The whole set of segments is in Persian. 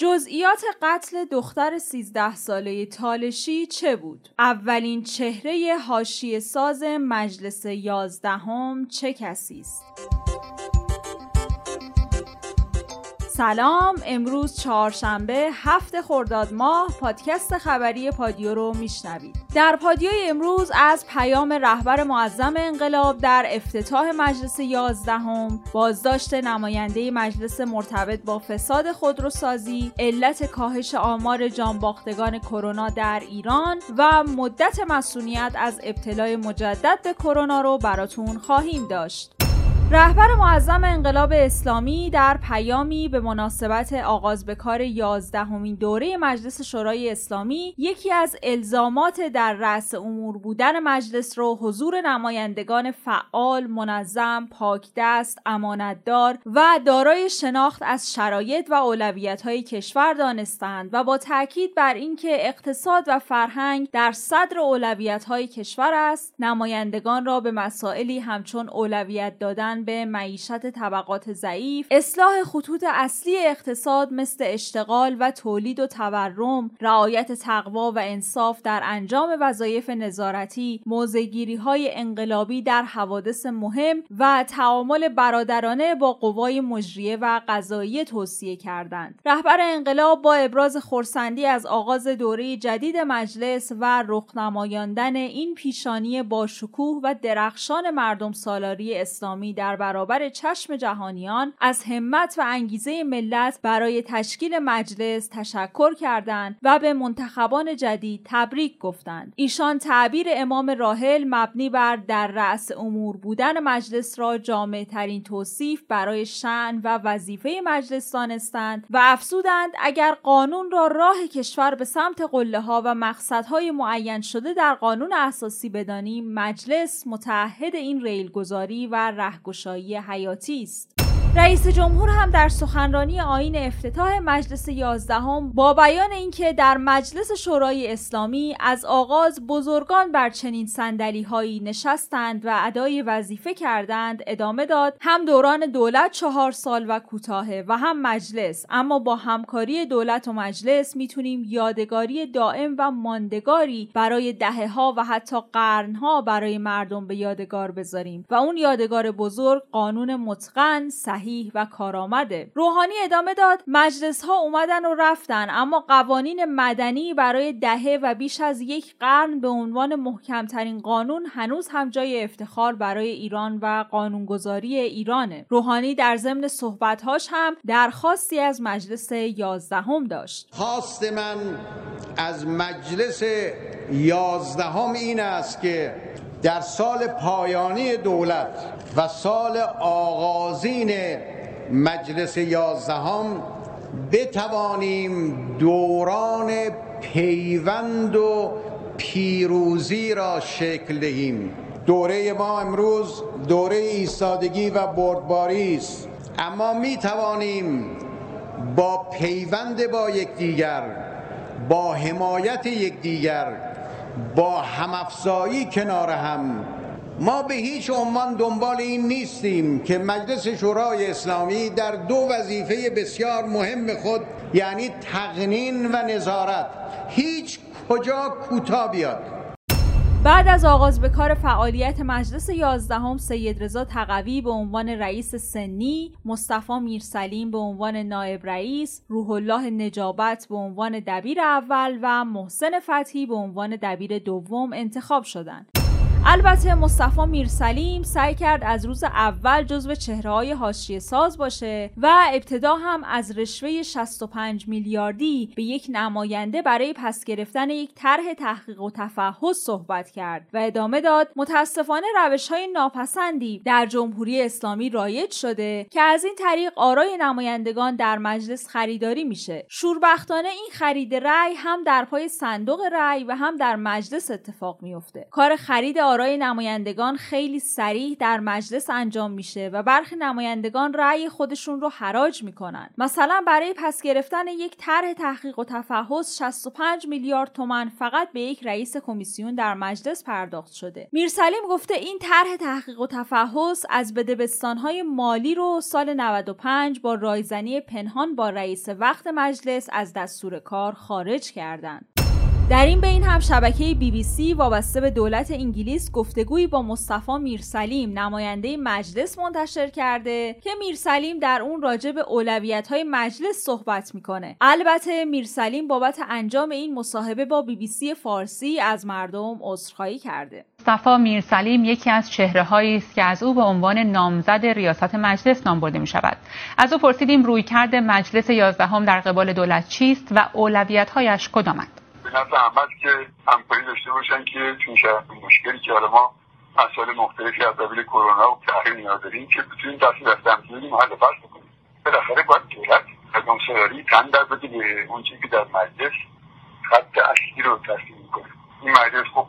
جزئیات قتل دختر 13 ساله تالشی چه بود؟ اولین چهره هاشی ساز مجلس یازدهم چه کسی است؟ سلام امروز چهارشنبه هفت خرداد ماه پادکست خبری پادیو رو میشنوید. در پادیو امروز از پیام رهبر معظم انقلاب در افتتاح مجلس یازدهم بازداشت نماینده مجلس مرتبط با فساد خودروسازی علت کاهش آمار جانباختگان کرونا در ایران و مدت مسئولیت از ابتلای مجدد به کرونا رو براتون خواهیم داشت. رهبر معظم انقلاب اسلامی در پیامی به مناسبت آغاز به کار یازدهمین دوره مجلس شورای اسلامی یکی از الزامات در رأس امور بودن مجلس رو حضور نمایندگان فعال، منظم، پاکدست، امانتدار و دارای شناخت از شرایط و اولویت های کشور دانستند و با تاکید بر اینکه اقتصاد و فرهنگ در صدر اولویت های کشور است، نمایندگان را به مسائلی همچون اولویت دادن به معیشت طبقات ضعیف اصلاح خطوط اصلی اقتصاد مثل اشتغال و تولید و تورم رعایت تقوا و انصاف در انجام وظایف نظارتی موزگیری های انقلابی در حوادث مهم و تعامل برادرانه با قوای مجریه و قضایی توصیه کردند. رهبر انقلاب با ابراز خورسندی از آغاز دوره جدید مجلس و رخنمایاندن این پیشانی با شکوه و درخشان مردم سالاری اسلامی در در برابر چشم جهانیان از همت و انگیزه ملت برای تشکیل مجلس تشکر کردند و به منتخبان جدید تبریک گفتند. ایشان تعبیر امام راحل مبنی بر در رأس امور بودن مجلس را جامع ترین توصیف برای شعن و وظیفه مجلس دانستند و افزودند اگر قانون را راه کشور به سمت قله ها و مقصدهای معین شده در قانون اساسی بدانیم مجلس متحد این ریلگذاری و رهگشایی گشایی حیاتی است. رئیس جمهور هم در سخنرانی آین افتتاح مجلس یازدهم با بیان اینکه در مجلس شورای اسلامی از آغاز بزرگان بر چنین سندلی هایی نشستند و ادای وظیفه کردند ادامه داد. هم دوران دولت چهار سال و کوتاهه و هم مجلس. اما با همکاری دولت و مجلس می‌تونیم یادگاری دائم و ماندگاری برای دهه ها و حتی قرن ها برای مردم به یادگار بذاریم. و اون یادگار بزرگ قانون متقن صحیح و کارآمده. روحانی ادامه داد مجلس ها اومدن و رفتن اما قوانین مدنی برای دهه و بیش از یک قرن به عنوان محکمترین قانون هنوز هم جای افتخار برای ایران و قانونگذاری ایرانه. روحانی در ضمن صحبتهاش هم درخواستی از مجلس یازدهم داشت. خواست من از مجلس یازدهم این است که در سال پایانی دولت و سال آغازین مجلس یازدهم بتوانیم دوران پیوند و پیروزی را شکل دهیم. دوره ما امروز دوره ایستادگی و بردباری است. اما می توانیم با پیوند با یکدیگر با حمایت یکدیگر با همافزایی کنار هم. ما به هیچ عنوان دنبال این نیستیم که مجلس شورای اسلامی در دو وظیفه بسیار مهم خود یعنی تقنین و نظارت هیچ کجا کوتاه بیاد. بعد از آغاز به کار فعالیت مجلس یازدهم سید رضا تقوی به عنوان رئیس سنی، مصطفی میرسلیم به عنوان نایب رئیس، روح الله نجابت به عنوان دبیر اول و محسن فتحی به عنوان دبیر دوم انتخاب شدند. البته مصطفی میرسلیم سعی کرد از روز اول جزو چهره های حاشیه ساز باشه و ابتدا هم از رشوه 65 میلیاردی به یک نماینده برای پس گرفتن یک طرح تحقیق و تفحص صحبت کرد و ادامه داد متاسفانه روش های ناپسندی در جمهوری اسلامی رایج شده که از این طریق آرای نمایندگان در مجلس خریداری میشه. شوربختانه این خرید رأی هم در پای صندوق رأی و هم در مجلس اتفاق میفته کار خرید آرای نمایندگان خیلی سریع در مجلس انجام میشه و برخی نمایندگان رأی خودشون رو حراج می‌کنن مثلا برای پس گرفتن یک طرح تحقیق و تفحص 65 میلیارد تومن فقط به یک رئیس کمیسیون در مجلس پرداخت شده میرسلیم گفته این طرح تحقیق و تفحص از بدبستانهای مالی رو سال 95 با رایزنی پنهان با رئیس وقت مجلس از دستور کار خارج کردند. در این بین هم شبکه بی بی سی وابسته به دولت انگلیس گفتگویی با مصطفی میرسلیم نماینده مجلس منتشر کرده که میرسلیم در اون راجع به اولویت های مجلس صحبت می‌کنه. البته میرسلیم بابت انجام این مصاحبه با بی بی سی فارسی از مردم عذرخواهی کرده. مصطفی میرسلیم یکی از چهره هایی است که از او به عنوان نامزد ریاست مجلس نام برده می شود از او پرسیدیم رویکرد مجلس یازدهم در قبال دولت چیست و اولویت هایش کدامند؟ نظر احمد که همکاری داشته باشن که چون مشکلی که حالا ما مسائل مختلفی از قبیل کرونا و تحریم نیاز داریم که بتونیم دست دست همدیگه محل بحث بکنیم. بالاخره باید دولت قدمسراری تن در بده به اون چیزی که در مجلس خط اصلی رو تصمیم می‌کنه. این مجلس خب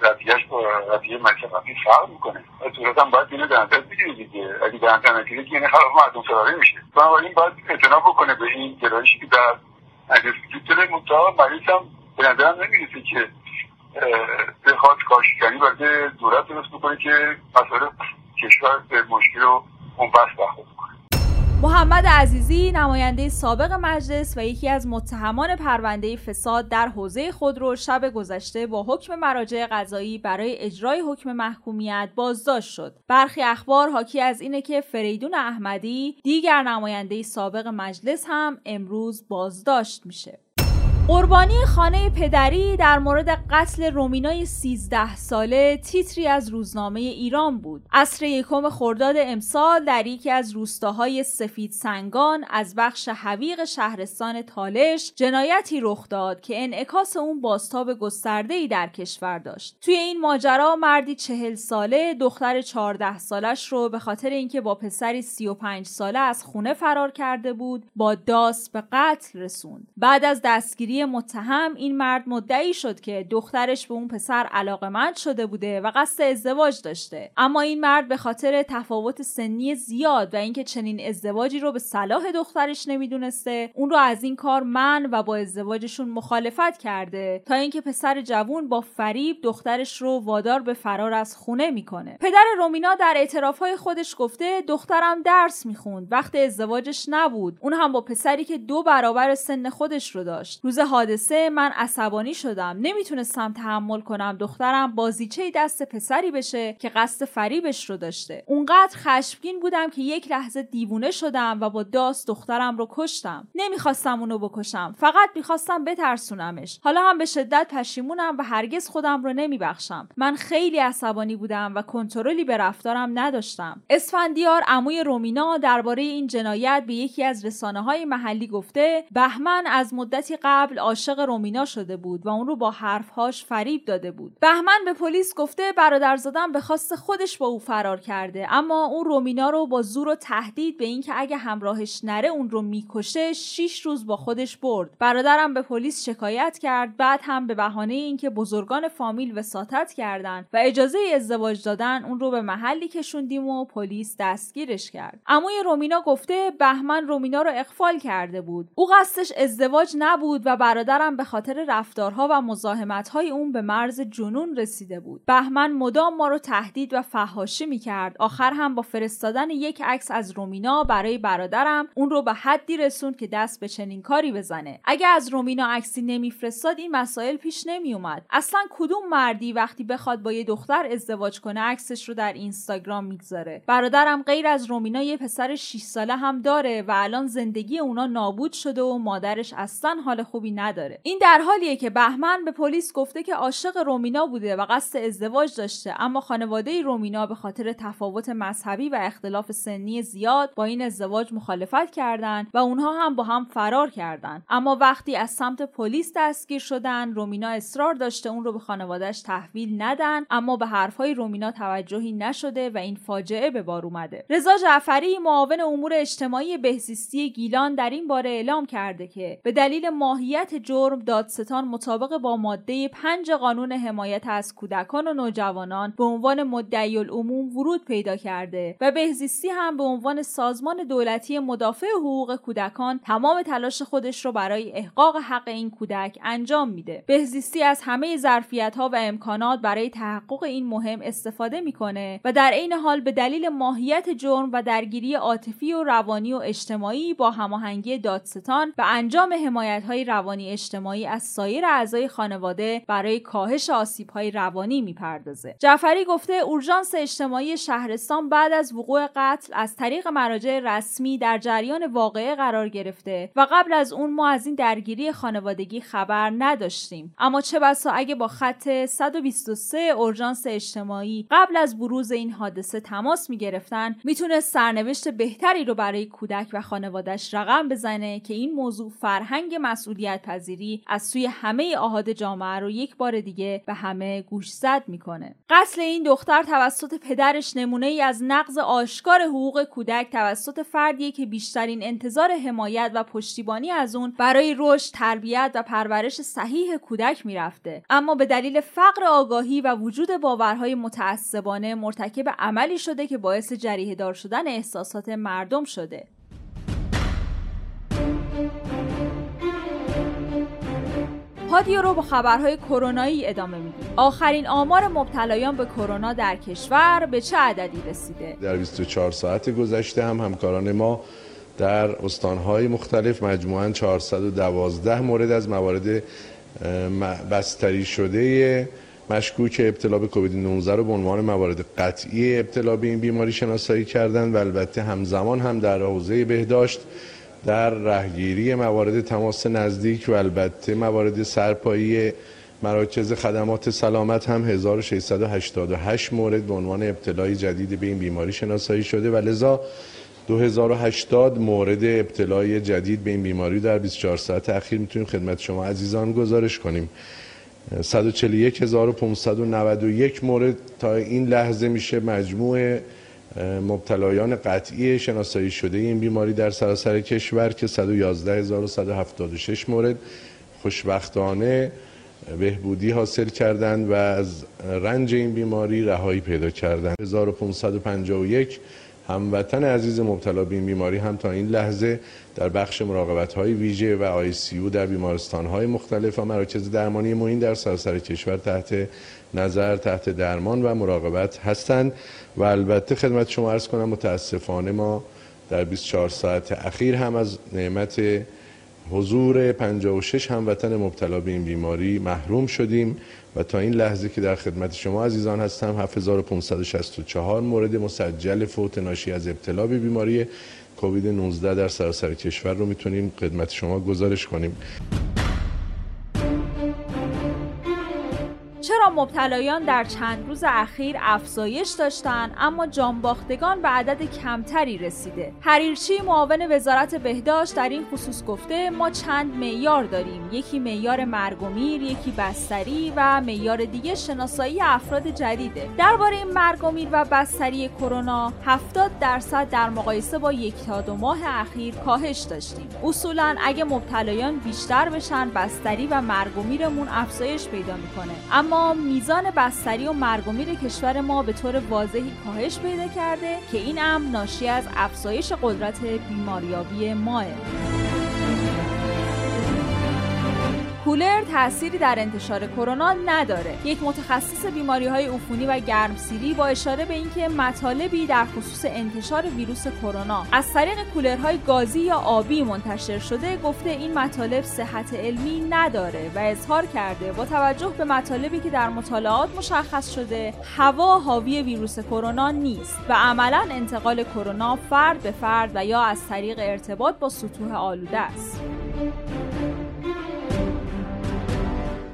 رویهش با رویه مجلس قبلی فرق می‌کنه. و دولت هم باید اینو در نظر بگیره دیگه. اگه در نظر نگیره که یعنی خلاف مردم سراری میشه. بنابراین باید اعتنا بکنه به این گرایشی که در مجلس وجود داره. منتها مجلس هم به نظرم نمی‌رسه که بخواد کاشکنی برای دولت درست بکنه که مسائل کشور به مشکل و اون بحث برخورد محمد عزیزی نماینده سابق مجلس و یکی از متهمان پرونده فساد در حوزه خودرو شب گذشته با حکم مراجع قضایی برای اجرای حکم محکومیت بازداشت شد. برخی اخبار حاکی از اینه که فریدون احمدی دیگر نماینده سابق مجلس هم امروز بازداشت میشه. قربانی خانه پدری در مورد قتل رومینای 13 ساله تیتری از روزنامه ایران بود. عصر یکم خرداد امسال در یکی از روستاهای سفید سنگان از بخش حویق شهرستان تالش جنایتی رخ داد که انعکاس اون باستاب گسترده‌ای در کشور داشت. توی این ماجرا مردی چهل ساله دختر 14 سالش رو به خاطر اینکه با پسری 35 ساله از خونه فرار کرده بود با داس به قتل رسوند. بعد از دستگیری متهم این مرد مدعی شد که دخترش به اون پسر علاقمند شده بوده و قصد ازدواج داشته. اما این مرد به خاطر تفاوت سنی زیاد و اینکه چنین ازدواجی رو به صلاح دخترش نمی‌دونسته اون رو از این کار من و با ازدواجشون مخالفت کرده تا اینکه پسر جوون با فریب دخترش رو وادار به فرار از خونه می‌کنه. پدر رومینا در اعترافهای خودش گفته دخترم درس می‌خوند وقت ازدواجش نبود. اون هم با پسری که دو برابر سن خودش رو داشت. روز حادثه من عصبانی شدم. نمی‌تونستم تحمل کنم دخترم بازیچه دست پسری بشه که قصد فریبش رو داشته. اونقدر خشمگین بودم که یک لحظه دیوونه شدم و با داست دخترم رو کشتم. نمی‌خواستم اونو بکشم. فقط می‌خواستم بترسونمش. حالا هم به شدت پشیمونم و هرگز خودم رو نمیبخشم. من خیلی عصبانی بودم و کنترلی به رفتارم نداشتم. اسفندیار عموی رومینا درباره این جنایت به یکی از رسانه های محلی گفته بهمن از مدتی قبل عاشق رومینا شده بود و اون رو با حرفهاش فریب داده بود. بهمن به پلیس گفته برادرزادم به خواست خودش با او فرار کرده اما اون رومینا رو با زور و تهدید به اینکه اگه همراهش نره اون رو می‌کشه 6 روز با خودش برد. برادرم به پلیس شکایت کرد بعد هم به بهانه اینکه بزرگان فامیل وساطت کردند و اجازه ازدواج دادن اون رو به محلی کشوندیم و پلیس دستگیرش کرد. عموی رومینا گفته بهمن رومینا رو اخفال کرده بود. او قصدش ازدواج نبود و برادرم به خاطر رفتارها و مزاحمتهای اون به مرز جنون رسیده بود. بهمن مدام ما رو تهدید و فحاشی می‌کرد. آخر هم با فرستادن یک عکس از رومینا برای برادرم اون رو به حدی رسوند که دست به چنین کاری بزنه. اگه از رومینا عکسی نمیفرستاد این مسائل پیش نمیومد اصلا کدوم مردی وقتی بخواد با یه دختر ازدواج کنه عکسش رو در اینستاگرام می‌گذاره؟ برادرم غیر از رومینا یه پسر 6 ساله هم داره و الان زندگی اونا نابود شده و مادرش اصلا حال خوبی نداره. این در حالیه که بهمن به پلیس گفته که عاشق رومینا بوده و قصد ازدواج داشته اما خانواده رومینا به خاطر تفاوت مذهبی و اختلاف سنی زیاد با این ازدواج مخالفت کردند و اونها هم با هم فرار کردند اما وقتی از سمت پلیس دستگیر شدن رومینا اصرار داشته اون رو به خانوادهش تحویل ندن اما به حرفهای رومینا توجهی نشده و این فاجعه به بار اومده. رضا جعفری معاون امور اجتماعی بهزیستی گیلان در این باره اعلام کرده که به دلیل ماهیت ماهیت جرم دادستان مطابق با ماده 5 قانون حمایت از کودکان و نوجوانان به عنوان مدعی العموم ورود پیدا کرده و بهزیستی هم به عنوان سازمان دولتی مدافع حقوق کودکان تمام تلاش خودش رو برای احقاق حق این کودک انجام میده. بهزیستی از همه ظرفیت ها و امکانات برای تحقق این مهم استفاده می‌کنه و در عین حال به دلیل ماهیت جرم و درگیری عاطفی و روانی و اجتماعی با هماهنگی دادستان و انجام حمایت های روانی اجتماعی از سایر اعضای خانواده برای کاهش آسیب های روانی می‌پردازه. جعفری گفته اورژانس اجتماعی شهرستان بعد از وقوع قتل از طریق مراجع رسمی در جریان واقعه قرار گرفته و قبل از اون ما از این درگیری خانوادگی خبر نداشتیم. اما چه بسا اگه با خط 123 اورژانس اجتماعی قبل از بروز این حادثه تماس می‌گرفتن می‌تونه سرنوشت بهتری رو برای کودک و خانوادش رقم بزنه که این موضوع فرهنگ مسئولیت پذیری از سوی همه آهاد جامعه رو یک بار دیگه به همه گوشزد می‌کنه. قتل این دختر توسط پدرش نمونه ای از نقض آشکار حقوق کودک توسط فردی که بیشترین انتظار حمایت و پشتیبانی از اون برای رشد تربیت و پرورش صحیح کودک می‌رفته. اما به دلیل فقر آگاهی و وجود باورهای متعصبانه مرتکب عملی شده که باعث جریه دار شدن احساسات مردم شده. پادیو رو با خبرهای کرونایی ادامه میدیم. آخرین آمار مبتلایان به کرونا در کشور به چه عددی رسیده؟ در 24 ساعت گذشته هم همکاران ما در استانهای مختلف مجموعاً 412 مورد از موارد بستری شده مشکوک ابتلا به کووید 19 رو به عنوان موارد قطعی ابتلا به این بیماری شناسایی کردند و البته همزمان هم در حوزه بهداشت در رهگیری موارد تماس نزدیک و البته موارد سرپایی مراکز خدمات سلامت هم 1688 مورد به عنوان ابتلای جدید به این بیماری شناسایی شده و لذا 2080 مورد ابتلای جدید به این بیماری در 24 ساعت اخیر می‌تونیم خدمت شما عزیزان گزارش کنیم. 141591 مورد تا این لحظه میشه مجموع مبتلایان قطعی شناسایی شده این بیماری در سراسر کشور که 111176 مورد خوشبختانه بهبودی حاصل کردند و از رنج این بیماری رهایی پیدا کردند. 1551 هموطن عزیز مبتلا به این بیماری هم تا این لحظه در بخش مراقبت های ویژه و آی سی او در بیمارستان های مختلف و مراکز درمانی معین در سراسر کشور تحت نظر تحت درمان و مراقبت هستند. و البته خدمت شما ارز کنم متاسفانه ما در 24 ساعت اخیر هم از نعمت حضور 56 هموطن مبتلا به این بیماری محروم شدیم و تا این لحظه که در خدمت شما عزیزان هستم 7564 مورد مسجل فوت ناشی از ابتلا به بیماری کووید 19 در سراسر کشور رو می‌تونیم خدمت شما گزارش کنیم. مبتلایان در چند روز اخیر افزایش داشتند اما جانباختگان به عدد کمتری رسیده. حریرچی معاون وزارت بهداشت در این خصوص گفته ما چند معیار داریم. یکی معیار مرگ و میر یکی بستری و معیار دیگه شناسایی افراد جدیده. درباره مرگ و میر و بستری کرونا 70 درصد در مقایسه با یک تا دو ماه اخیر کاهش داشتیم. اصولا اگه مبتلایان بیشتر بشن بستری و مرگ و میرمون افزایش پیدا می‌کنه. اما میزان بستری و مرگ و میر کشور ما به طور واضحی کاهش پیدا کرده که این امر ناشی از افزایش قدرت بیماریابی ماه. کولر تأثیری در انتشار کرونا نداره. یک متخصص بیماری های عفونی و گرمسیری با اشاره به اینکه مطالبی در خصوص انتشار ویروس کرونا از طریق کولرهای گازی یا آبی منتشر شده گفته این مطالب صحت علمی نداره و اظهار کرده با توجه به مطالبی که در مطالعات مشخص شده هوا حاوی ویروس کرونا نیست و عملا انتقال کرونا فرد به فرد و یا از طریق ارتباط با سطوح آلوده است.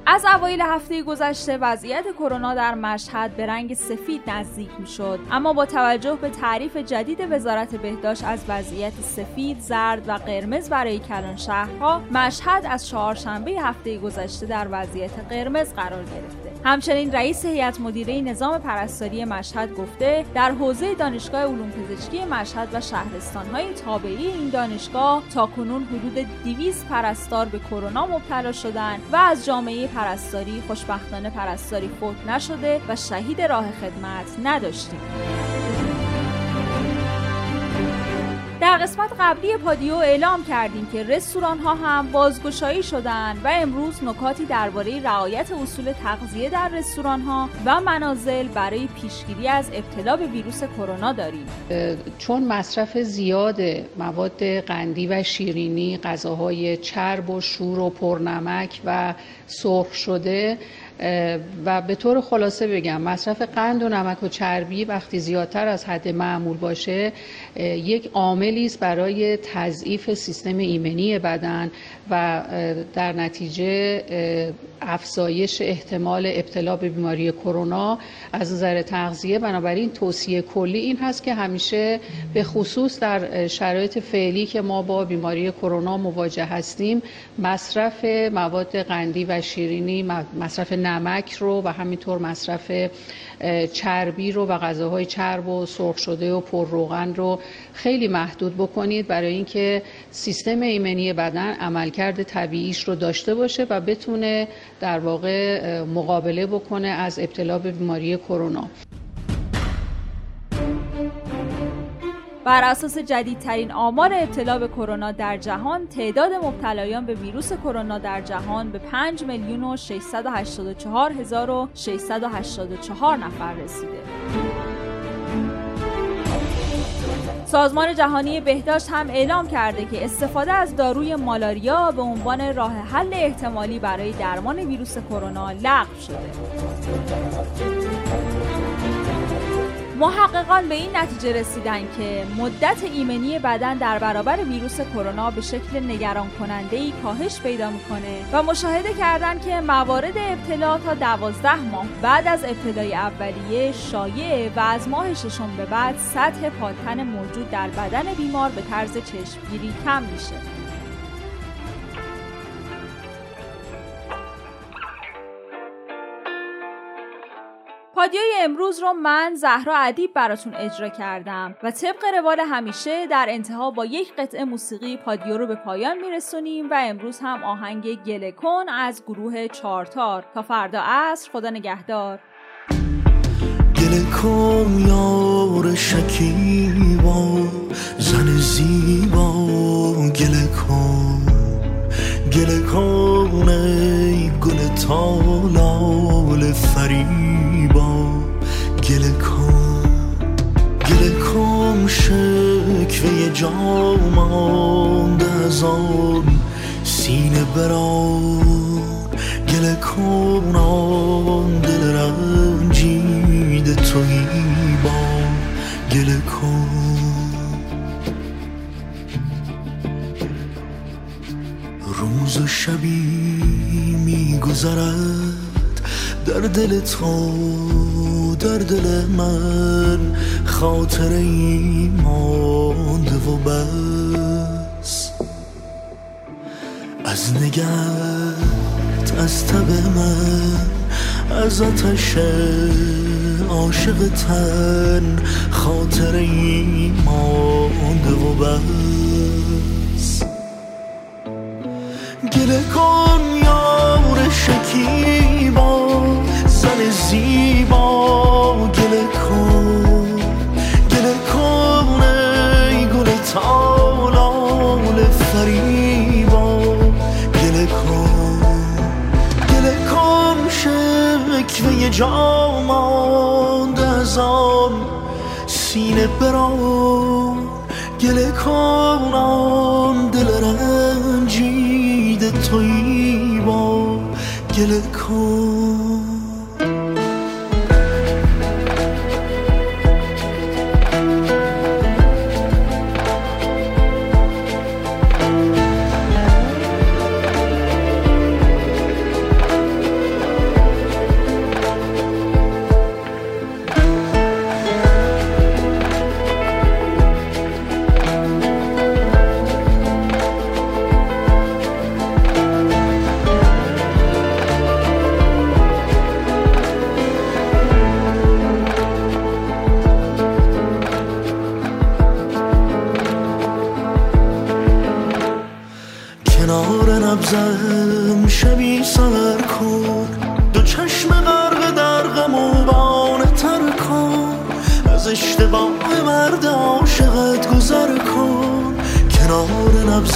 از اوایل هفته گذشته وضعیت کرونا در مشهد به رنگ سفید نزدیک می شد اما با توجه به تعریف جدید وزارت بهداشت از وضعیت سفید، زرد و قرمز برای کلان شهرها مشهد از چهارشنبه هفته گذشته در وضعیت قرمز قرار گرفته همچنین رئیس هیئت مدیره نظام پرستاری مشهد گفته در حوزه دانشگاه علوم پزشکی مشهد و شهرستانهای تابعی این دانشگاه تا کنون حدود 200 پرستار به کرونا مبتلا شدند و از جامعه پرستاری خوشبختانه پرستاری فوت نشده و شهید راه خدمت نداشتیم. در قسمت قبلی پادیو اعلام کردیم که رستوران ها هم بازگشایی شدن و امروز نکاتی درباره رعایت اصول تغذیه در رستوران ها و منازل برای پیشگیری از ابتلا به ویروس کرونا داریم. چون مصرف زیاد مواد قندی و شیرینی غذاهای چرب و شور و پرنمک و سرخ شده و به طور خلاصه بگم مصرف قند و نمک و چربی وقتی زیادتر از حد معمول باشه یک عاملی است برای تضعیف سیستم ایمنی بدن و در نتیجه افزایش احتمال ابتلا به بیماری کرونا از نظر تغذیه. بنابراین توصیه کلی این هست که همیشه به خصوص در شرایط فعلی که ما با بیماری کرونا مواجه هستیم مصرف مواد قندی و شیرینی مصرف نمک رو و همینطور مصرف چربی رو و غذاهای چرب و سرخ شده و پرروغن رو خیلی محدود بکنید برای اینکه سیستم ایمنی بدن عملکرد طبیعیش رو داشته باشه و بتونه در واقع مقابله بکنه از ابتلا به بیماری کرونا. بر اساس جدیدترین آمار ابتلا به کرونا در جهان تعداد مبتلایان به ویروس کرونا در جهان به 5 میلیون و 684 هزار و 684 نفر رسیده. سازمان جهانی بهداشت هم اعلام کرده که استفاده از داروی مالاریا به عنوان راه حل احتمالی برای درمان ویروس کرونا لغو شده. محققان به این نتیجه رسیدن که مدت ایمنی بدن در برابر ویروس کرونا به شکل نگران کننده ای کاهش پیدا می‌کنه و مشاهده کردن که موارد ابتلا تا دوازده ماه بعد از ابتلای اولیه شایع و از ماه ششم به بعد سطح پادتن موجود در بدن بیمار به طرز چشمگیری کم میشه. پادیای امروز رو من زهرا ادیب براتون اجرا کردم و طبق روال همیشه در انتها با یک قطعه موسیقی پادیو رو به پایان میرسونیم و امروز هم آهنگ گلکن از گروه چارتار تا فردا عصر خدا نگهدار. گلکن یار شکیبا زن زیبا گلکن گلکن ای گل تالال فریبا شکوه جامان دزان سینه بران گل کن آن دل رنجید توی با گل کن روز و شبی میگذرد در دل تو در دل من. خاطر مانده و بس. از نگت از تب من از آتش عاشق تن خاطر مانده و بس. گله کن یار شکیبا شکوه جامان دزان سینه بران گله کن آن دل رنجیده توی با گله کن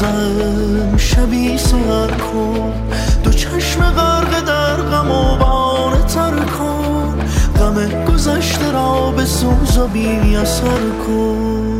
نبزم شبی سر کن. دو چشم غرق در غم و بانه تر کن. غم گذشته را به سوز و بی اثر کن.